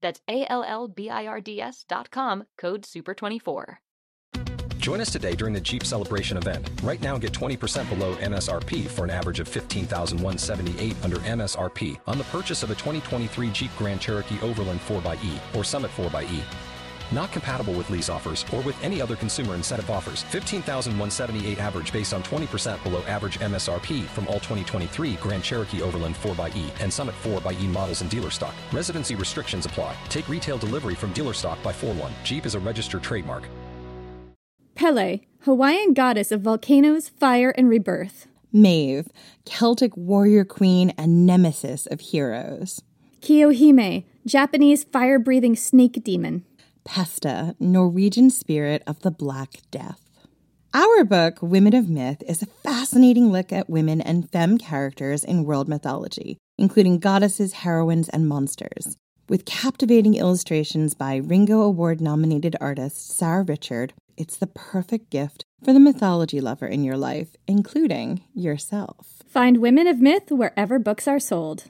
That's A-L-L-B-I-R-D-S dot com, code SUPER24. Join us today during the Jeep Celebration event. Right now, get 20% below MSRP for an average of 15178 under MSRP on the purchase of a 2023 Jeep Grand Cherokee Overland 4xE or Summit 4xE. Not compatible with lease offers or with any other consumer incentive offers. 15,178 average based on 20% below average MSRP from all 2023 Grand Cherokee Overland 4xE and Summit 4xE models in dealer stock. Residency restrictions apply. Take retail delivery from dealer stock by 4 1. Jeep is a registered trademark. Pele, Hawaiian goddess of volcanoes, fire, and rebirth. Maeve, Celtic warrior queen and nemesis of heroes. Kiyohime, Japanese fire breathing snake demon. Pesta, Norwegian spirit of the Black Death. Our book, Women of Myth, is a fascinating look at women and femme characters in world mythology, including goddesses, heroines, and monsters. With captivating illustrations by Ringo Award nominated artist Sarah Richard, it's the perfect gift for the mythology lover in your life, including yourself. Find Women of Myth wherever books are sold.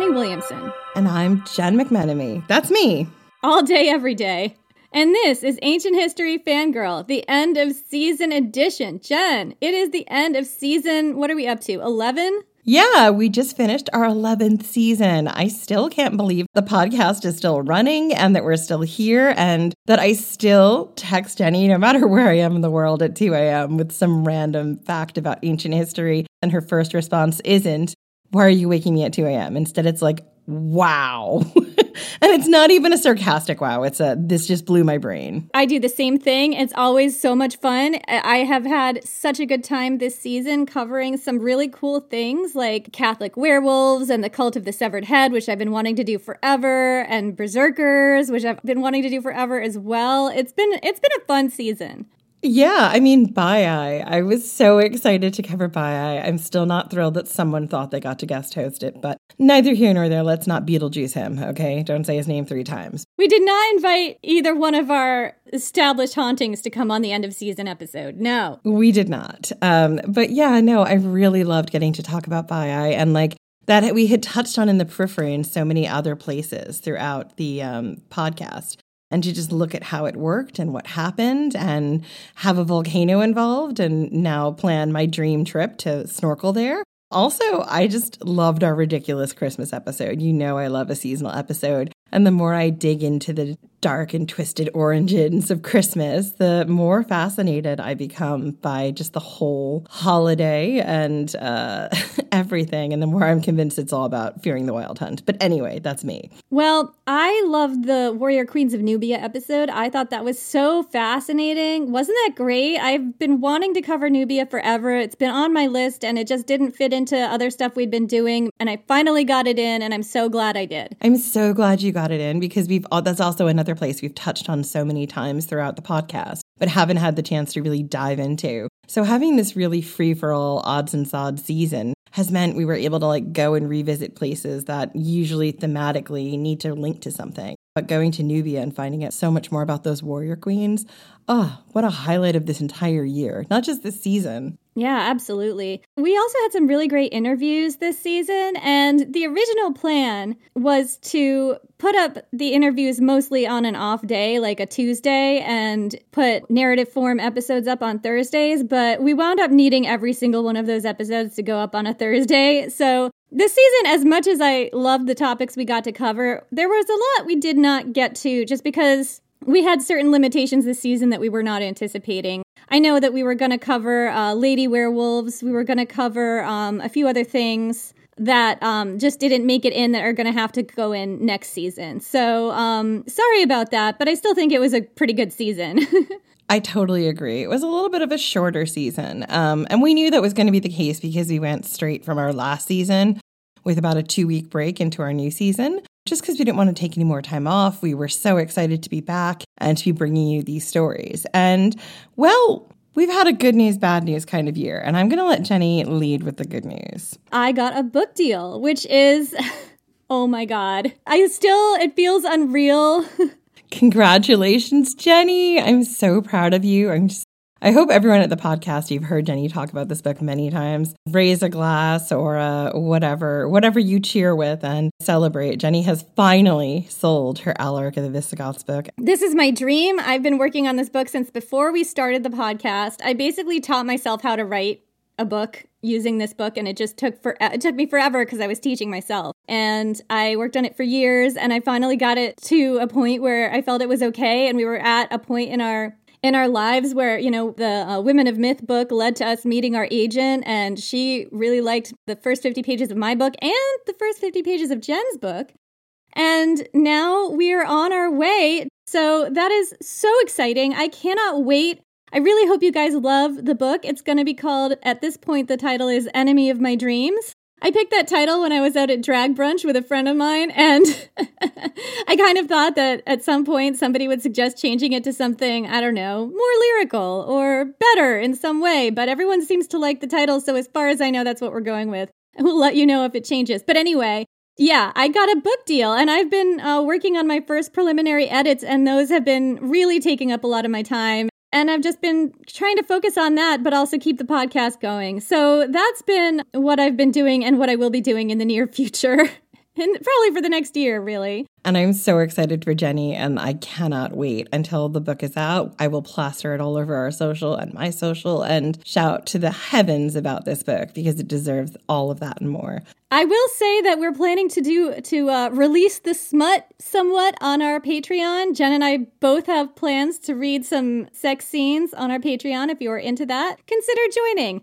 Jenny Williamson. And I'm Jen McMenemy. That's me. All day, every day. And this is Ancient History Fangirl, the end of season edition. Jen, it is the end of season, what are we up to? 11? Yeah, we just finished our 11th season. I still can't believe the podcast is still running and that we're still here and that I still text Jenny, no matter where I am in the world, at 2 a.m. with some random fact about ancient history. And her first response isn't, Why are you waking me at 2 a.m.? Instead, it's like, Wow. and it's not even a sarcastic wow. It's a, this just blew my brain. I do the same thing. It's always so much fun. I have had such a good time this season covering some really cool things like Catholic werewolves and the cult of the severed head, which I've been wanting to do forever, and berserkers, which I've been wanting to do forever as well. It's been it's been a fun season. Yeah, I mean, Baiae. I was so excited to cover Baiae. I'm still not thrilled that someone thought they got to guest host it, but neither here nor there. Let's not Beetlejuice him, okay? Don't say his name three times. We did not invite either one of our established hauntings to come on the end of season episode. No. We did not. Um, but yeah, no, I really loved getting to talk about Baiae and like that we had touched on in the periphery in so many other places throughout the um, podcast and to just look at how it worked and what happened and have a volcano involved and now plan my dream trip to snorkel there. Also, I just loved our ridiculous Christmas episode. You know, I love a seasonal episode. And the more I dig into the dark and twisted origins of Christmas, the more fascinated I become by just the whole holiday and uh, everything. And the more I'm convinced it's all about fearing the wild hunt. But anyway, that's me. Well, I loved the Warrior Queens of Nubia episode. I thought that was so fascinating. Wasn't that great? I've been wanting to cover Nubia forever. It's been on my list and it just didn't fit into other stuff we'd been doing. And I finally got it in, and I'm so glad I did. I'm so glad you got it in because we've that's also another place we've touched on so many times throughout the podcast, but haven't had the chance to really dive into. So having this really free for all odds and sods season has meant we were able to like go and revisit places that usually thematically need to link to something. But going to Nubia and finding out so much more about those warrior queens, oh, what a highlight of this entire year, not just this season. Yeah, absolutely. We also had some really great interviews this season, and the original plan was to put up the interviews mostly on an off day, like a Tuesday, and put narrative form episodes up on Thursdays, but we wound up needing every single one of those episodes to go up on a Thursday. So this season, as much as I loved the topics we got to cover, there was a lot we did not get to just because we had certain limitations this season that we were not anticipating. I know that we were going to cover uh, Lady Werewolves, we were going to cover um, a few other things that um, just didn't make it in that are going to have to go in next season. So um, sorry about that, but I still think it was a pretty good season. I totally agree. It was a little bit of a shorter season. Um, and we knew that was going to be the case because we went straight from our last season with about a two week break into our new season just because we didn't want to take any more time off. We were so excited to be back and to be bringing you these stories. And well, We've had a good news, bad news kind of year, and I'm going to let Jenny lead with the good news. I got a book deal, which is, oh my God. I still, it feels unreal. Congratulations, Jenny. I'm so proud of you. I'm just I hope everyone at the podcast, you've heard Jenny talk about this book many times. Raise a glass or uh, whatever, whatever you cheer with and celebrate. Jenny has finally sold her Alaric of the Visigoths book. This is my dream. I've been working on this book since before we started the podcast. I basically taught myself how to write a book using this book and it just took for it took me forever because I was teaching myself and I worked on it for years and I finally got it to a point where I felt it was okay and we were at a point in our in our lives where, you know, the uh, Women of Myth book led to us meeting our agent, and she really liked the first 50 pages of my book and the first 50 pages of Jen's book. And now we are on our way. So that is so exciting. I cannot wait. I really hope you guys love the book. It's going to be called, at this point, the title is Enemy of My Dreams. I picked that title when I was out at drag brunch with a friend of mine, and I kind of thought that at some point somebody would suggest changing it to something, I don't know, more lyrical or better in some way. But everyone seems to like the title, so as far as I know, that's what we're going with. We'll let you know if it changes. But anyway, yeah, I got a book deal, and I've been uh, working on my first preliminary edits, and those have been really taking up a lot of my time. And I've just been trying to focus on that, but also keep the podcast going. So that's been what I've been doing and what I will be doing in the near future. and probably for the next year, really. And I'm so excited for Jenny, and I cannot wait until the book is out. I will plaster it all over our social and my social and shout to the heavens about this book because it deserves all of that and more. I will say that we're planning to do to uh, release the smut somewhat on our Patreon. Jen and I both have plans to read some sex scenes on our Patreon. If you are into that, consider joining.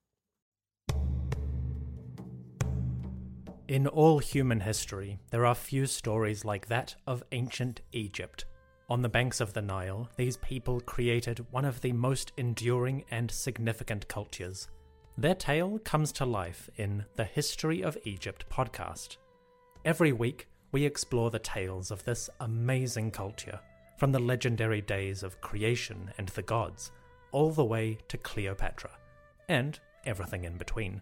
In all human history, there are few stories like that of ancient Egypt. On the banks of the Nile, these people created one of the most enduring and significant cultures. Their tale comes to life in the History of Egypt podcast. Every week, we explore the tales of this amazing culture, from the legendary days of creation and the gods, all the way to Cleopatra. And everything in between.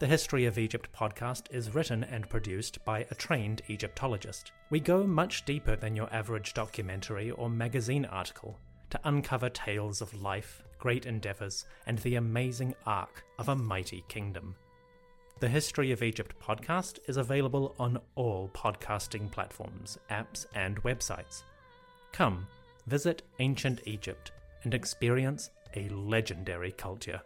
The History of Egypt podcast is written and produced by a trained Egyptologist. We go much deeper than your average documentary or magazine article to uncover tales of life, great endeavours, and the amazing arc of a mighty kingdom. The History of Egypt podcast is available on all podcasting platforms, apps, and websites. Come, visit ancient Egypt and experience a legendary culture.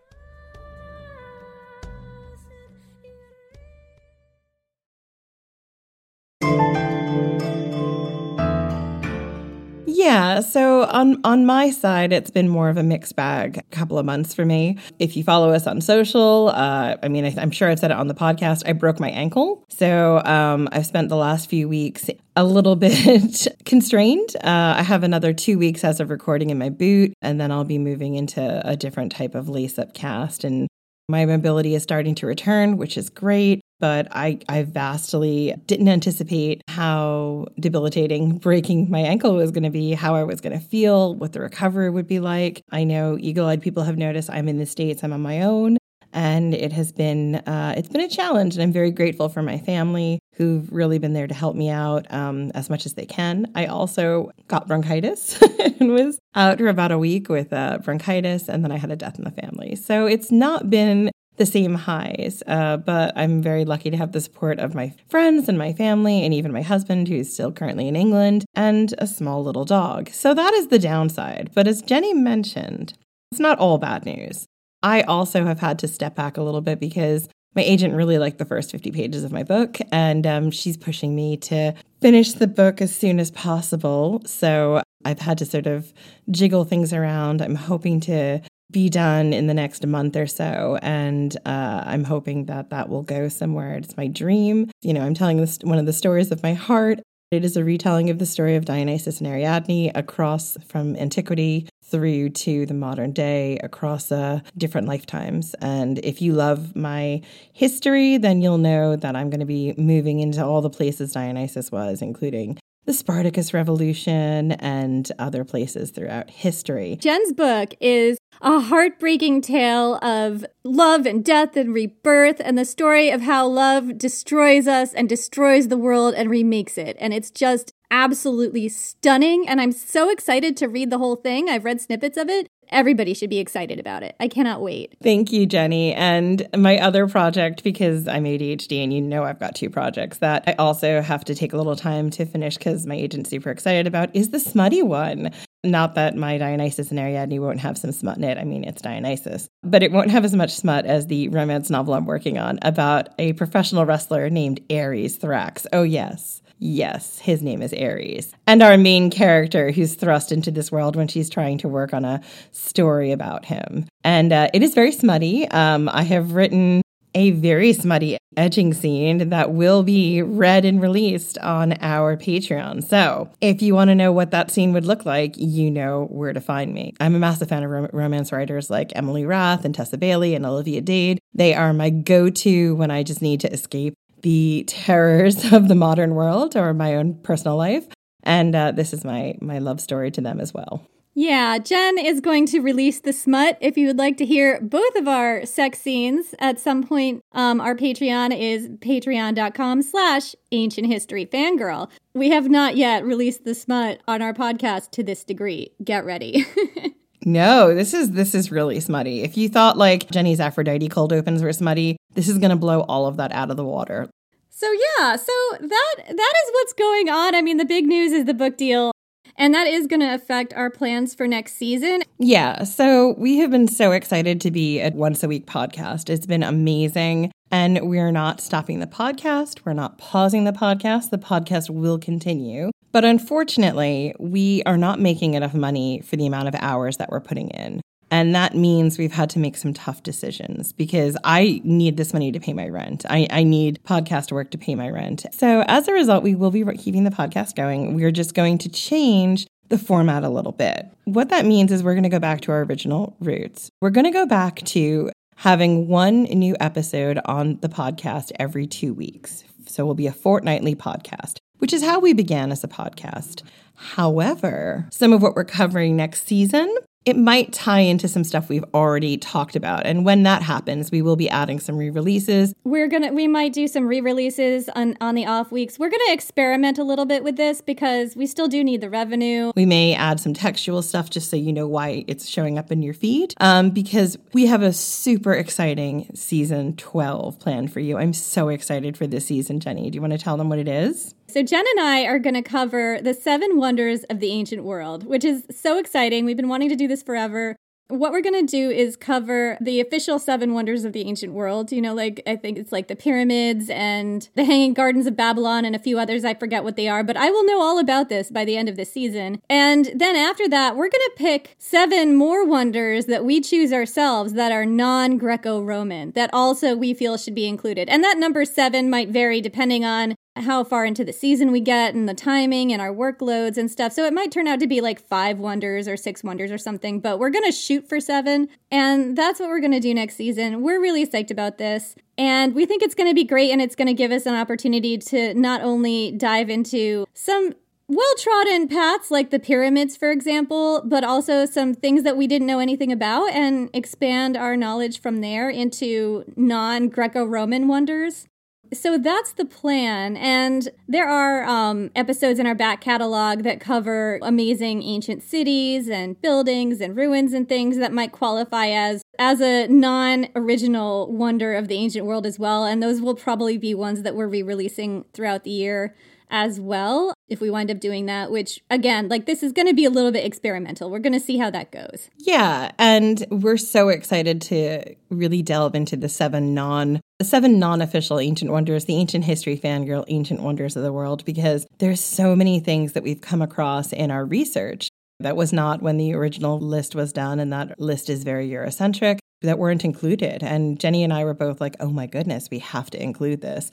So on on my side, it's been more of a mixed bag. A couple of months for me. If you follow us on social, uh, I mean, I, am sure I've said it on the podcast. I broke my ankle, so um, I've spent the last few weeks a little bit constrained. Uh, I have another two weeks as of recording in my boot, and then I'll be moving into a different type of lace up cast and my mobility is starting to return, which is great, but I, I vastly didn't anticipate how debilitating breaking my ankle was going to be, how I was going to feel, what the recovery would be like. I know eagle eyed people have noticed I'm in the States, I'm on my own and it has been uh, it's been a challenge and i'm very grateful for my family who've really been there to help me out um, as much as they can i also got bronchitis and was out for about a week with uh, bronchitis and then i had a death in the family so it's not been the same highs, uh, but I'm very lucky to have the support of my friends and my family, and even my husband, who's still currently in England, and a small little dog. So that is the downside. But as Jenny mentioned, it's not all bad news. I also have had to step back a little bit because my agent really liked the first 50 pages of my book, and um, she's pushing me to finish the book as soon as possible. So I've had to sort of jiggle things around. I'm hoping to be done in the next month or so, and uh, I'm hoping that that will go somewhere. It's my dream. You know, I'm telling this one of the stories of my heart. It is a retelling of the story of Dionysus and Ariadne across from antiquity through to the modern day across uh, different lifetimes. And if you love my history, then you'll know that I'm going to be moving into all the places Dionysus was, including the Spartacus Revolution and other places throughout history. Jen's book is a heartbreaking tale of love and death and rebirth, and the story of how love destroys us and destroys the world and remakes it. And it's just absolutely stunning. And I'm so excited to read the whole thing. I've read snippets of it. Everybody should be excited about it. I cannot wait. Thank you, Jenny. And my other project, because I'm ADHD and you know I've got two projects that I also have to take a little time to finish because my agent's super excited about, is the smutty one. Not that my Dionysus and Ariadne won't have some smut in it. I mean, it's Dionysus. But it won't have as much smut as the romance novel I'm working on about a professional wrestler named Ares Thrax. Oh, yes. Yes, his name is Ares. And our main character who's thrust into this world when she's trying to work on a story about him. And uh, it is very smutty. Um, I have written a very smutty edging scene that will be read and released on our Patreon. So, if you want to know what that scene would look like, you know where to find me. I'm a massive fan of rom- romance writers like Emily Rath and Tessa Bailey and Olivia Dade. They are my go to when I just need to escape the terrors of the modern world or my own personal life. And uh, this is my my love story to them as well. Yeah, Jen is going to release the smut. If you would like to hear both of our sex scenes at some point, um, our Patreon is patreon.com slash ancient history fangirl. We have not yet released the smut on our podcast to this degree. Get ready. No, this is this is really smutty. If you thought like Jenny's Aphrodite cold opens were smutty, this is going to blow all of that out of the water. So yeah, so that that is what's going on. I mean, the big news is the book deal. And that is going to affect our plans for next season. Yeah. So we have been so excited to be a once a week podcast. It's been amazing. And we're not stopping the podcast. We're not pausing the podcast. The podcast will continue. But unfortunately, we are not making enough money for the amount of hours that we're putting in. And that means we've had to make some tough decisions because I need this money to pay my rent. I, I need podcast work to pay my rent. So as a result, we will be keeping the podcast going. We're just going to change the format a little bit. What that means is we're going to go back to our original roots. We're going to go back to having one new episode on the podcast every two weeks. So we'll be a fortnightly podcast which is how we began as a podcast. However, some of what we're covering next season it might tie into some stuff we've already talked about. And when that happens, we will be adding some re-releases. We're gonna we might do some re-releases on, on the off weeks. We're gonna experiment a little bit with this because we still do need the revenue. We may add some textual stuff just so you know why it's showing up in your feed. Um, because we have a super exciting season 12 planned for you. I'm so excited for this season, Jenny. Do you want to tell them what it is? So, Jen and I are going to cover the seven wonders of the ancient world, which is so exciting. We've been wanting to do this forever. What we're going to do is cover the official seven wonders of the ancient world. You know, like I think it's like the pyramids and the Hanging Gardens of Babylon and a few others. I forget what they are, but I will know all about this by the end of the season. And then after that, we're going to pick seven more wonders that we choose ourselves that are non Greco Roman, that also we feel should be included. And that number seven might vary depending on how far into the season we get and the timing and our workloads and stuff. So it might turn out to be like five wonders or six wonders or something, but we're going to shoot for seven. And that's what we're going to do next season. We're really psyched about this. And we think it's going to be great and it's going to give us an opportunity to not only dive into some well trodden paths like the pyramids, for example, but also some things that we didn't know anything about and expand our knowledge from there into non Greco Roman wonders. So that's the plan. And there are um, episodes in our back catalog that cover amazing ancient cities and buildings and ruins and things that might qualify as as a non-original wonder of the ancient world as well. And those will probably be ones that we're re-releasing throughout the year as well if we wind up doing that which again like this is going to be a little bit experimental. We're going to see how that goes. Yeah and we're so excited to really delve into the seven non the seven non-official ancient wonders the ancient history fangirl ancient wonders of the world because there's so many things that we've come across in our research that was not when the original list was done and that list is very eurocentric that weren't included. And jenny and i were both like oh my goodness we have to include this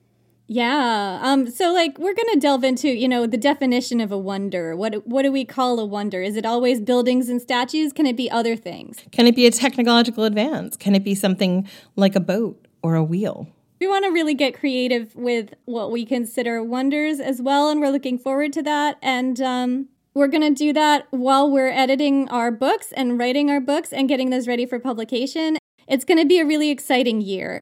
yeah. Um so like we're going to delve into, you know, the definition of a wonder. What what do we call a wonder? Is it always buildings and statues? Can it be other things? Can it be a technological advance? Can it be something like a boat or a wheel? We want to really get creative with what we consider wonders as well and we're looking forward to that and um we're going to do that while we're editing our books and writing our books and getting those ready for publication. It's going to be a really exciting year.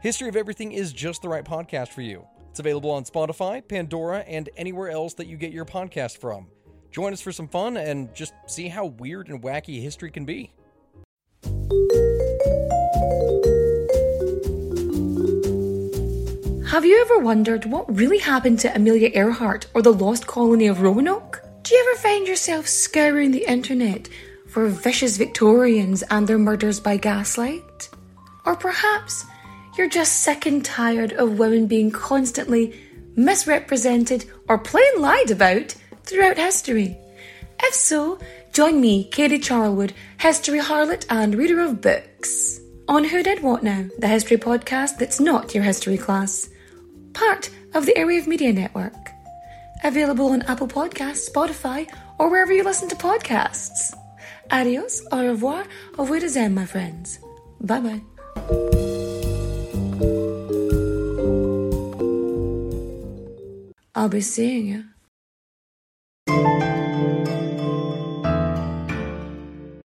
History of Everything is just the right podcast for you. It's available on Spotify, Pandora, and anywhere else that you get your podcast from. Join us for some fun and just see how weird and wacky history can be. Have you ever wondered what really happened to Amelia Earhart or the lost colony of Roanoke? Do you ever find yourself scouring the internet for vicious Victorians and their murders by gaslight? Or perhaps you're just sick and tired of women being constantly misrepresented or plain lied about throughout history. If so, join me, Katie Charlwood, history harlot and reader of books, on Who Did What Now, the history podcast that's not your history class. Part of the Airwave Media Network. Available on Apple Podcasts, Spotify, or wherever you listen to podcasts. Adios, au revoir, au revoir, my friends. Bye bye. I'll be seeing you.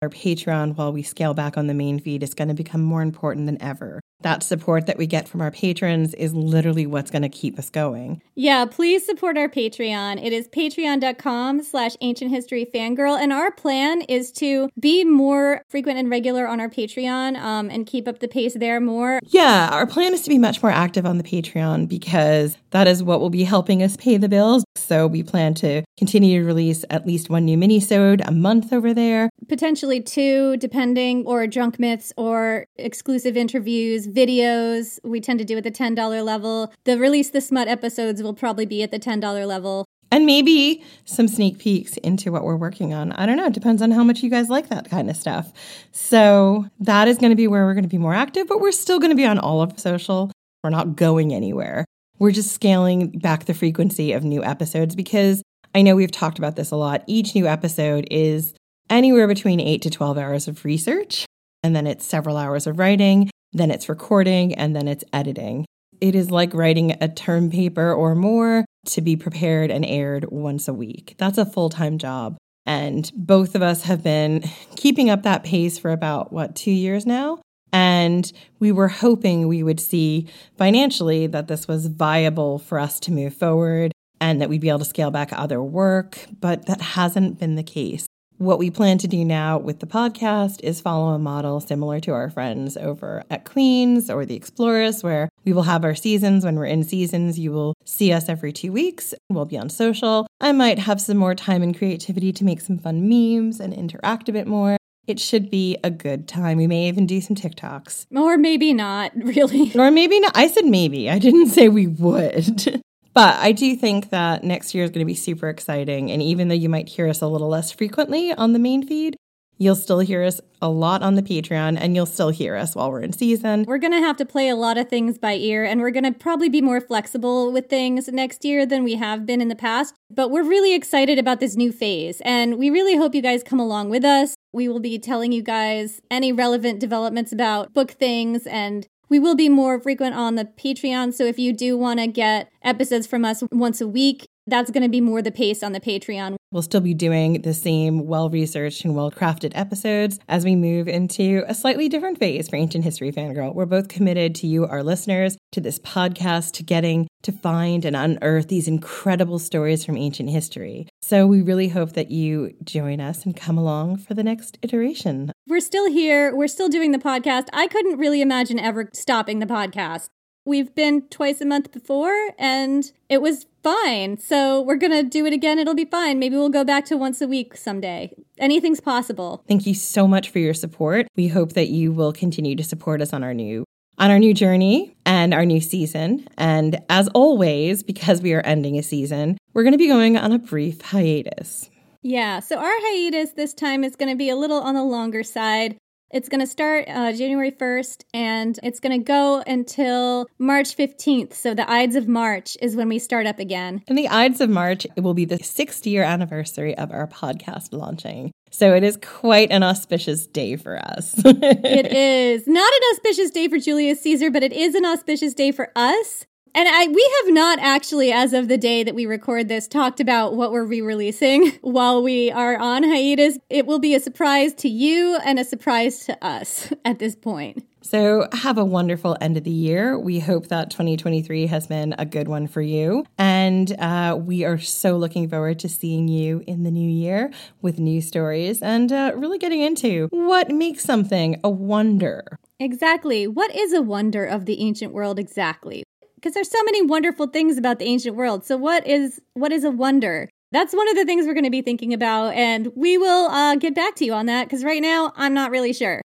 Our Patreon, while we scale back on the main feed, is going to become more important than ever that support that we get from our patrons is literally what's going to keep us going. Yeah, please support our Patreon. It is patreon.com slash ancient history fangirl. And our plan is to be more frequent and regular on our Patreon um, and keep up the pace there more. Yeah, our plan is to be much more active on the Patreon because that is what will be helping us pay the bills. So we plan to continue to release at least one new mini-sode a month over there. Potentially two, depending, or drunk myths or exclusive interviews, videos we tend to do at the $10 level. The Release the Smut episodes will probably be at the $10 level. and maybe some sneak peeks into what we're working on. I don't know. It depends on how much you guys like that kind of stuff. So that is going to be where we're going to be more active, but we're still going to be on all of social. We're not going anywhere. We're just scaling back the frequency of new episodes because I know we've talked about this a lot. Each new episode is anywhere between eight to 12 hours of research, and then it's several hours of writing, then it's recording, and then it's editing. It is like writing a term paper or more to be prepared and aired once a week. That's a full time job. And both of us have been keeping up that pace for about, what, two years now? And we were hoping we would see financially that this was viable for us to move forward and that we'd be able to scale back other work, but that hasn't been the case. What we plan to do now with the podcast is follow a model similar to our friends over at Queens or the Explorers, where we will have our seasons. When we're in seasons, you will see us every two weeks. We'll be on social. I might have some more time and creativity to make some fun memes and interact a bit more. It should be a good time. We may even do some TikToks. Or maybe not, really. Or maybe not. I said maybe. I didn't say we would. But I do think that next year is going to be super exciting. And even though you might hear us a little less frequently on the main feed, You'll still hear us a lot on the Patreon, and you'll still hear us while we're in season. We're going to have to play a lot of things by ear, and we're going to probably be more flexible with things next year than we have been in the past. But we're really excited about this new phase, and we really hope you guys come along with us. We will be telling you guys any relevant developments about book things and we will be more frequent on the Patreon. So if you do want to get episodes from us once a week, that's going to be more the pace on the Patreon. We'll still be doing the same well researched and well crafted episodes as we move into a slightly different phase for Ancient History Fangirl. We're both committed to you, our listeners, to this podcast, to getting to find and unearth these incredible stories from ancient history. So we really hope that you join us and come along for the next iteration. We're still here. We're still doing the podcast. I couldn't really imagine ever stopping the podcast. We've been twice a month before and it was fine. So we're going to do it again. It'll be fine. Maybe we'll go back to once a week someday. Anything's possible. Thank you so much for your support. We hope that you will continue to support us on our new on our new journey and our new season. And as always, because we are ending a season, we're going to be going on a brief hiatus. Yeah, so our hiatus this time is going to be a little on the longer side. It's going to start uh, January 1st and it's going to go until March 15th. So the Ides of March is when we start up again. And the Ides of March it will be the sixth year anniversary of our podcast launching. So it is quite an auspicious day for us. it is not an auspicious day for Julius Caesar, but it is an auspicious day for us and I we have not actually, as of the day that we record this, talked about what we're re-releasing while we are on hiatus. It will be a surprise to you and a surprise to us at this point. So, have a wonderful end of the year. We hope that 2023 has been a good one for you. And uh, we are so looking forward to seeing you in the new year with new stories and uh, really getting into what makes something a wonder. Exactly. What is a wonder of the ancient world exactly? Because there's so many wonderful things about the ancient world. So what is what is a wonder? That's one of the things we're going to be thinking about, and we will uh, get back to you on that because right now I'm not really sure.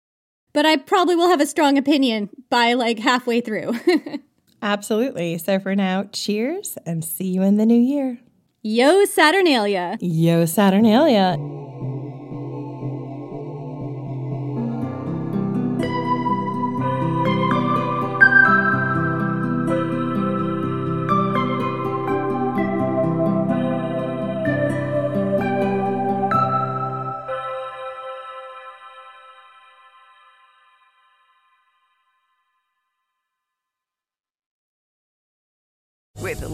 But I probably will have a strong opinion by like halfway through. Absolutely. So for now, cheers and see you in the new year. Yo, Saturnalia. Yo, Saturnalia.